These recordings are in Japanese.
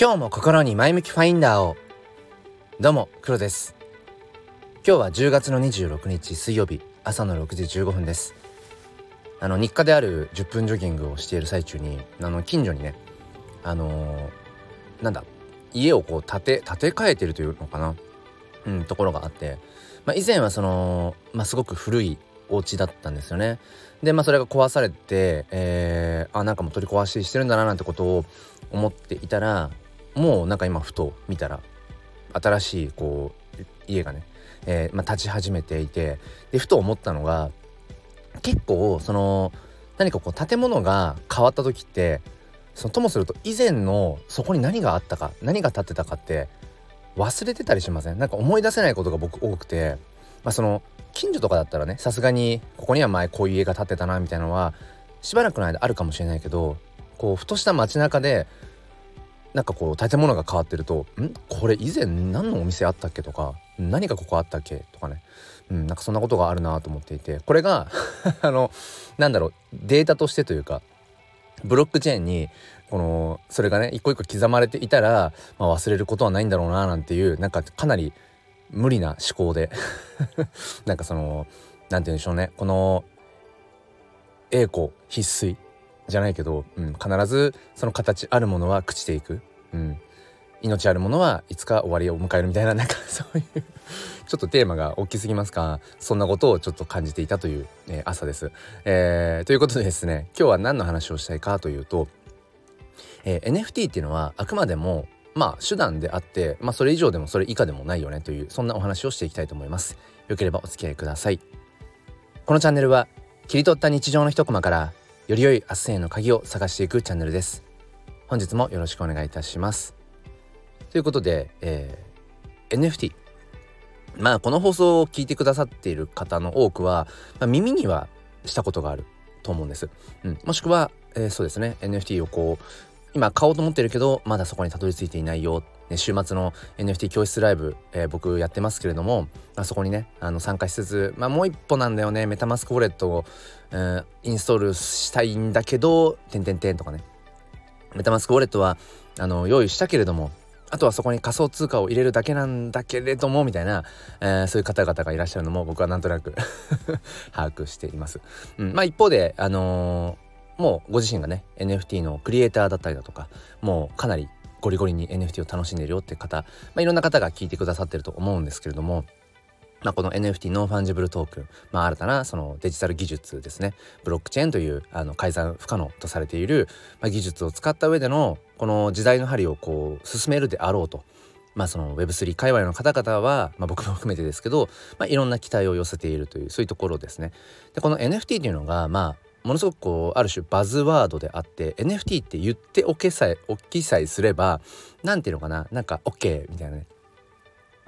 今日も心に前向きファインダーを。どうも黒です。今日は10月の26日水曜日朝の6時15分です。あの日課である10分ジョギングをしている最中にあの近所にねあのー、なんだ家をこう建て建て替えてるというのかな？うんところがあって、まあ、以前はその、まあ、すごく古いお家だったんですよね。でまあそれが壊されて、えー、あなんかもう取り壊ししてるんだななんてことを思っていたらもうなんか今ふと見たら新しいこう家がね、えー、まあ、立ち始めていてでふと思ったのが結構その何かこう建物が変わった時ってそのともすると以前のそこに何があったか何が建ってたかって忘れてたりしません？なんか思い出せないことが僕多くてまあその近所とかだったらねさすがにここには前こういう家が建ってたなみたいなのはしばらくの間あるかもしれないけどこうふとした街中でなんかこう建物が変わってると「ん？これ以前何のお店あったっけ?」とか「何がここあったっけ?」とかね、うん、なんかそんなことがあるなと思っていて。これが あのなんだろうデータとしてというかブロックチェーンにこのそれがね一個一個刻まれていたら、まあ、忘れることはないんだろうななんていうなんかかなり無理な思考で。なんかその何て言うんでしょうね。この栄光必須。じゃないけど、うん、必ずその形あるものは朽ちていく、うん、命あるものはいつか終わりを迎えるみたいななんか そういうちょっとテーマが大きすぎますか。そんなことをちょっと感じていたという、えー、朝です、えー、ということでですね今日は何の話をしたいかというと、えー、NFT っていうのはあくまでもまあ手段であって、まあ、それ以上でもそれ以下でもないよねというそんなお話をしていきたいと思います。よければお付き合いください。このチャンネルは切り取った日常の一コマからより良い明日への鍵を探していくチャンネルです。本日もよろしくお願いいたします。ということで、えー、NFT まあこの放送を聞いてくださっている方の多くは、まあ、耳にはしたことがあると思うんです、うん、もしくは、えー、そうですね。NFT をこう今買おうと思ってるけどまだそこにたどり着いていないよ、週末の NFT 教室ライブ、えー、僕やってますけれども、あ、そこにねあの参加しつつ、まあ、もう一歩なんだよねメタマスクウォレットを、えー、インストールしたいんだけど「てんてんてん」とかねメタマスクウォレットはあの用意したけれどもあとはそこに仮想通貨を入れるだけなんだけれどもみたいな、えー、そういう方々がいらっしゃるのも僕はなんとなく 把握しています。うん、まあ一方であのーもうご自身がね NFT のクリエイターだったりだとかもうかなりゴリゴリに NFT を楽しんでるよって方、まあ、いろんな方が聞いてくださってると思うんですけれどもまあ、この NFT non-fungible token、まあ、新たなそのデジタル技術ですねブロックチェーンというあの改ざん不可能とされている、まあ、技術を使った上でのこの時代の針をこう進めるであろうと。まあその Web3 界隈の方々は、まあ、僕も含めてですけど、まあ、いろんな期待を寄せているというそういうところですね。でこの NFT っていうのがまあものすごくこうある種バズワードであって NFT って言っておけさえおきさえすれば何ていうのかななんか OK みたいなね。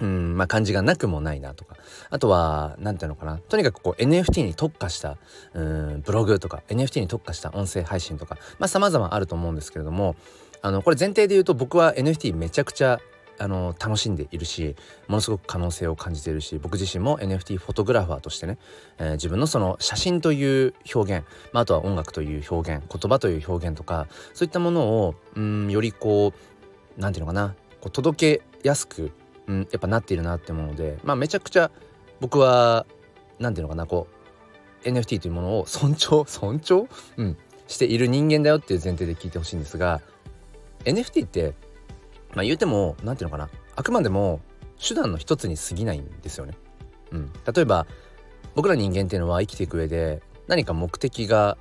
うんまあ感じがなくもないなとか。あとは何ていうのかな。とにかくこう NFT に特化したうんブログとか NFT に特化した音声配信とかまあ様々あると思うんですけれどもあのこれ前提で言うと僕は NFT めちゃくちゃあの楽しんでいるしものすごく可能性を感じているし僕自身も NFT フォトグラファーとしてね、えー、自分のその写真という表現、まあ、あとは音楽という表現言葉という表現とかそういったものをうんよりこう何て言うのかなこう届けやすく、うん、やっぱなっているなって思うのでまあめちゃくちゃ僕は何て言うのかなこう NFT というものを尊重 尊重、うん、している人間だよっていう前提で聞いてほしいんですが NFT ってまあ言うても何ていうのかな。あくまでも手段の一つに過ぎないんですよね。うん、例えば僕ら人間っていうのは生きていく上で何か目的が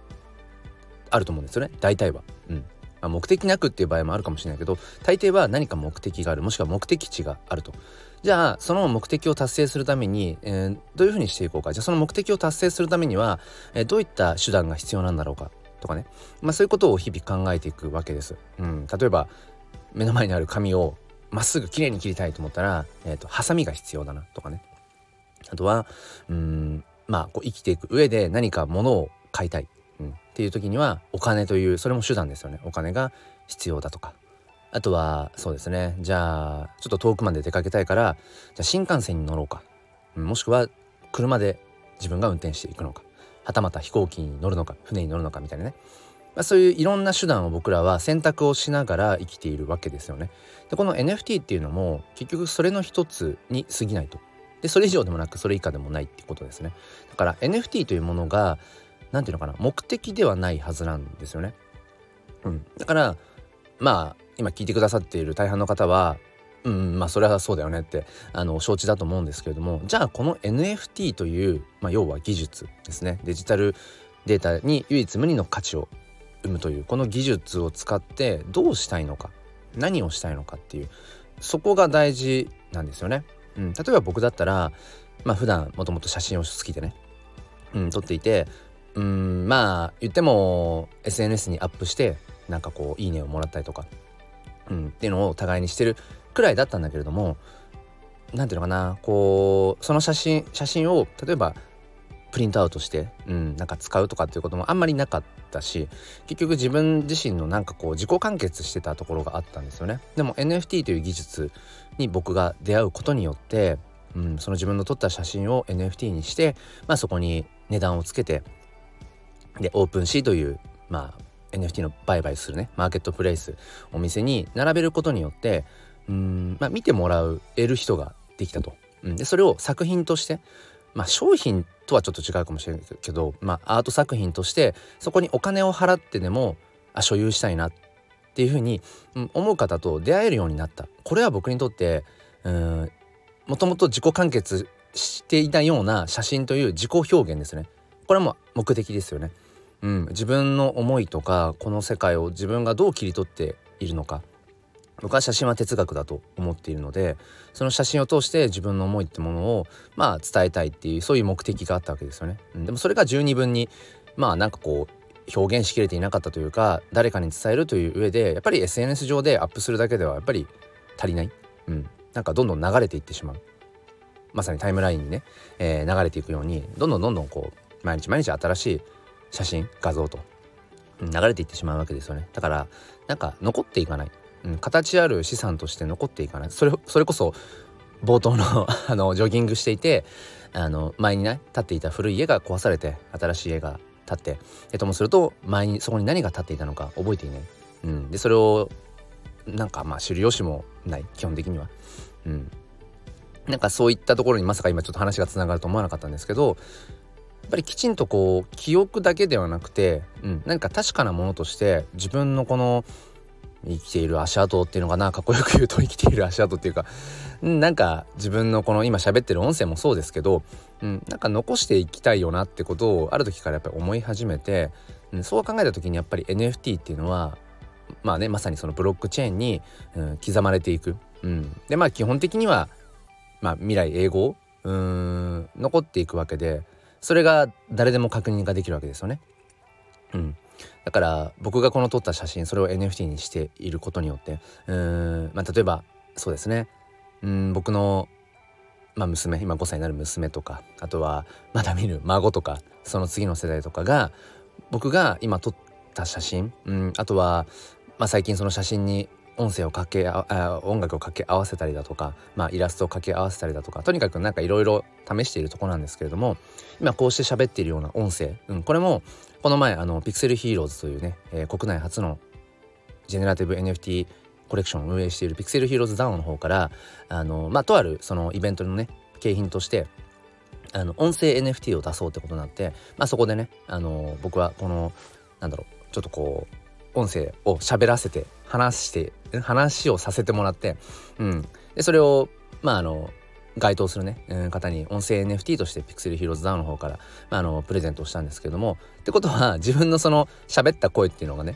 あると思うんですよね。大体は。うん。まあ、目的なくっていう場合もあるかもしれないけど大抵は何か目的がある。もしくは目的地があると。じゃあその目的を達成するために、えー、どういうふうにしていこうか。じゃあその目的を達成するためには、えー、どういった手段が必要なんだろうか。とかね、まあ、そういうことを日々考えていくわけです。うん、例えば目の前にある紙をまっすぐ綺麗に切りたいと思ったら、えーと、ハサミが必要だなとかね。あとはうんまあこう生きていく上で何か物を買いたい、うん、っていう時にはお金というそれも手段ですよね。お金が必要だとか。あとはそうですね。じゃあちょっと遠くまで出かけたいからじゃあ新幹線に乗ろうか、うん、もしくは車で自分が運転していくのか。はたまた飛行機に乗るのか船に乗るのかみたいなね。まあ、そういういろんな手段を僕らは選択をしながら生きているわけですよね。でこの NFT っていうのも結局それの一つに過ぎないと。でそれ以上でもなくそれ以下でもないってことですね。だから NFT というものが何て言うのかな目的ではないはずなんですよね。うん、だからまあ今聞いてくださっている大半の方はうん、まあそれはそうだよねってあの承知だと思うんですけれどもじゃあこの NFT という、まあ、要は技術ですねデジタルデータに唯一無二の価値を生むというこの技術を使ってどうしたいのか何をしたいのかっていうそこが大事なんですよね。うん、例えば僕だったらまあ普段もともと写真を好きでね、うん、撮っていてうんまあ言っても SNS にアップしてなんかこういいねをもらったりとか、うん、っていうのを互いにしてるくらいだったんだけれども何ていうのかなこうその写真写真を例えばプリントアウトして、うん、なんか使うとかっていうこともあんまりなかったし結局自分自身のなんかこう自己完結してたところがあったんですよねでも NFT という技術に僕が出会うことによって、うん、その自分の撮った写真を NFT にして、まあ、そこに値段をつけてでオープンシーというまあ NFT の売買するねマーケットプレイスお店に並べることによってうん、まあ、見てもらう得る人ができたと。うん、でそれを作品としてまあ商品とはちょっと違うかもしれないけど、まあ、アート作品としてそこにお金を払ってでもあ所有したいなっていうふうに、うん、思う方と出会えるようになった。これは僕にとってうんもともと自己完結していたような写真という自己表現ですね。これも目的ですよね、うん、自分の思いとかこの世界を自分がどう切り取っているのか。僕は写真は哲学だと思っているのでその写真を通して自分の思いってものをまあ伝えたいっていうそういう目的があったわけですよね。でもそれが十二分にまあなんかこう表現しきれていなかったというか誰かに伝えるという上でやっぱり SNS 上でアップするだけではやっぱり足りない、うん、なんかどんどん流れていってしまう。まさにタイムラインにね、えー、流れていくようにどんどんどんどんこう毎日毎日新しい写真画像と流れていってしまうわけですよね。だからなんか残っていかない。うん、形ある資産として残っていかない。それそれこそ冒頭の あのジョギングしていてあの前にね建っていた古い家が壊されて新しい家が建ってえともすると前にそこに何が建っていたのか覚えていない、うん、でそれをなんかまあ知る由もない基本的には、うん、なんかそういったところにまさか今ちょっと話がつながると思わなかったんですけどやっぱりきちんとこう記憶だけではなくて、うん、何か確かなものとして自分のこの生きている足跡っていうのかなかっこよく言うと生きている足跡っていうか。なんか自分のこの今喋ってる音声もそうですけど、うん、なんか残していきたいよなってことをある時からやっぱり思い始めて、うん、そう考えた時にやっぱり NFT っていうのはまあねまさにそのブロックチェーンに、うん、刻まれていく、うん、でまあ基本的には、まあ、未来英語うん残っていくわけでそれが誰でも確認ができるわけですよね。うん、だから僕がこの撮った写真それを NFT にしていることによってうん、まあ、例えばそうですね。うん僕の、まあ、娘今5歳になる娘とかあとはまだ見る孫とかその次の世代とかが僕が今撮った写真うんあとは、まあ、最近その写真に音声をかけあ音楽を掛け合わせたりだとか、まあ、イラストを掛け合わせたりだとかとにかくなんかいろいろ試しているとこなんですけれども今こうして喋っているような音声、うん、これもこの前あのピクセルヒーローズというね、えー、国内初のジェネラティブ NFT コレクションを運営しているピクセルヒーローズダウンの方からあのまあとあるそのイベントのね景品としてあの音声 NFT を出そうってことになって、まあ、そこでねあの僕はこのなんだろうちょっとこう音声を喋らせて話して話をさせてもらって、うん、でそれをまああの該当するね、うん、方に音声 NFT としてピクセルヒーローズダウンの方から、まあ、あのプレゼントをしたんですけどもってことは自分のその喋った声っていうのがね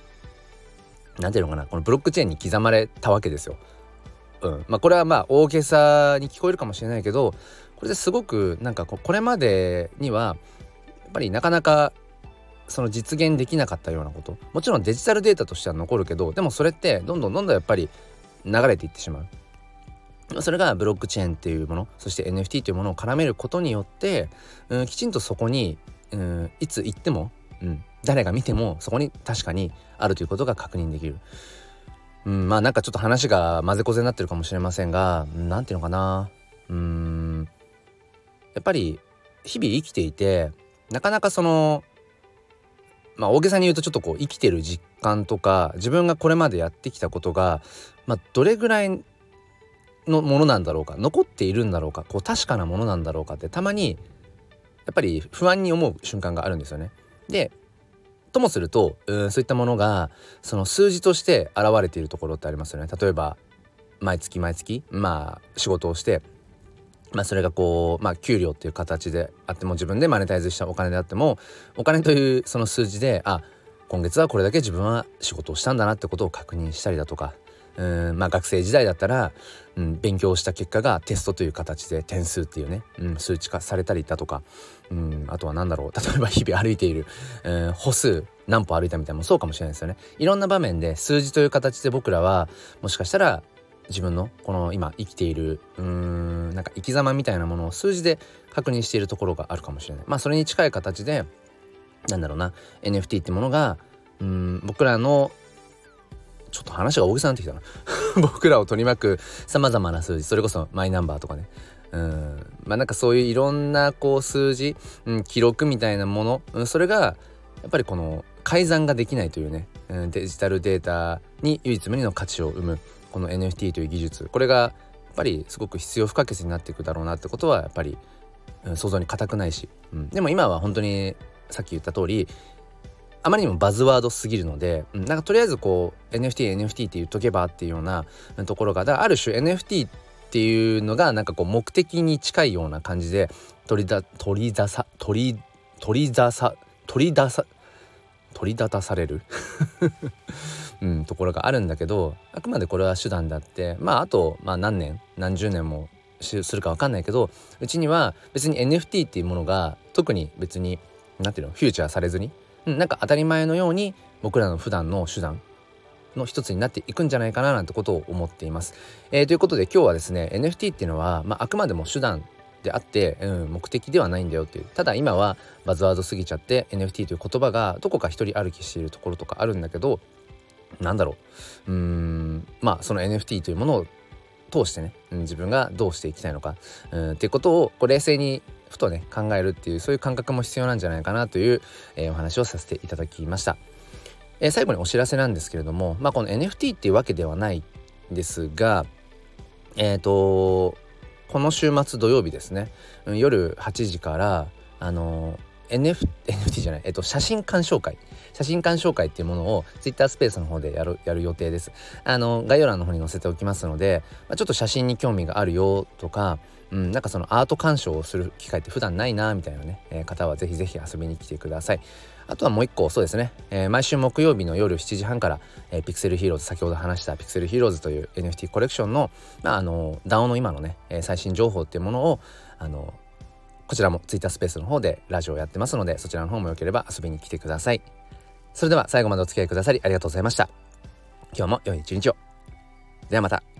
何ていうのかなこのブロックチェーンに刻まれたわけですよ。うんまあ、これはまあ大げさに聞こえるかもしれないけどこれですごくなんかこれまでにはやっぱりなかなかその実現できなかったようなこと。もちろんデジタルデータとしては残るけどでもそれってどんどんどんどんやっぱり流れていってしまう。それがブロックチェーンっていうものそして NFT というものを絡めることによって、うん、きちんとそこに、うん、いつ行っても、うん、誰が見てもそこに確かにあるということが確認できる。うん、まあなんかちょっと話が混ぜこぜになってるかもしれませんが何ていうのかな。うんやっぱり日々生きていてなかなかそのまあ大げさに言うとちょっとこう生きてる実感とか自分がこれまでやってきたことが、まあ、どれぐらいのものなんだろうか残っているんだろうかこう確かなものなんだろうかってたまにやっぱり不安に思う瞬間があるんですよね。でともするとうんそういったものがその数字として現れているところってありますよね。例えば毎月毎月まあ仕事をしてまあ、それがこう、まあ、給料っていう形であっても自分でマネタイズしたお金であってもお金というその数字であ今月はこれだけ自分は仕事をしたんだなってことを確認したりだとかうんまあ学生時代だったら、うん、勉強した結果がテストという形で点数っていうね、うん、数値化されたりだとか、うん、あとは何だろう例えば日々歩いている、うん、歩数何歩歩いたみたいなもそうかもしれないですよね。いろんな場面で数字という形で僕らはもしかしたら自分のこの今生きているうーんなんか生き様みたいなものを数字で確認しているところがあるかもしれない。まあそれに近い形でなんだろうな NFT ってものがうん僕らのちょっと話が大げさになってきたな。僕らを取り巻くさまざまな数字それこそマイナンバーとかね。うんまあなんかそういういろんなこう数字、うん、記録みたいなもの、うん、それがやっぱりこの改ざんができないというね、うん、デジタルデータに唯一無二の価値を生む。この NFT という技術。これがやっぱりすごく必要不可欠になっていくだろうなってことはやっぱり、うん、想像に難くないし、うん、でも今は本当にさっき言った通りあまりにもバズワードすぎるので、うん、なんかとりあえずこう NFT NFT って言っとけばっていうようなところがだある種 NFT っていうのがなんかこう目的に近いような感じで取りだ取り出さ取り取り出さ取り出さ取り立たされる。うん、ところがあるんだけどあくまでこれは手段であってまああと、まあ、何年何十年もするか分かんないけどうちには別に NFT っていうものが特に別に何ていうのフューチャーされずに、うん、なんか当たり前のように僕らの普段の手段の一つになっていくんじゃないかななんてことを思っています。えー、ということで今日はですね NFT っていうのは、まあ、あくまでも手段であって、うん、目的ではないんだよっていうただ今はバズワード過ぎちゃって NFT という言葉がどこか一人歩きしているところとかあるんだけどなんだろう。うんまあその NFT というものを通してね、自分がどうしていきたいのか、うん、っていうことをこう冷静にふとね考えるっていうそういう感覚も必要なんじゃないかなという、えー、お話をさせていただきました。えー、最後にお知らせなんですけれども、まあ、この NFT っていうわけではないんですがえっ、ー、とこの週末土曜日ですね、夜8時からあの NF NFT じゃない、えっと、写真鑑賞会。写真鑑賞会っていうものを Twitter スペースの方でやるやる予定です。あの概要欄の方に載せておきますので、まあ、ちょっと写真に興味があるよとかうん、なんかそのアート鑑賞をする機会って普段ないなみたいなね、えー、方はぜひぜひ遊びに来てください。あとはもう一個そうですね、えー、毎週木曜日の夜7時半から、えー、ピクセルヒーローズ先ほど話したピクセルヒーローズという NFT コレクションの、まあ、あの DAO の今のね、えー、最新情報っていうものをあのこちらも Twitter スペースの方でラジオをやってますのでそちらの方もよければ遊びに来てください。それでは最後までお付き合いくださりありがとうございました。今日も良い一日を。ではまた。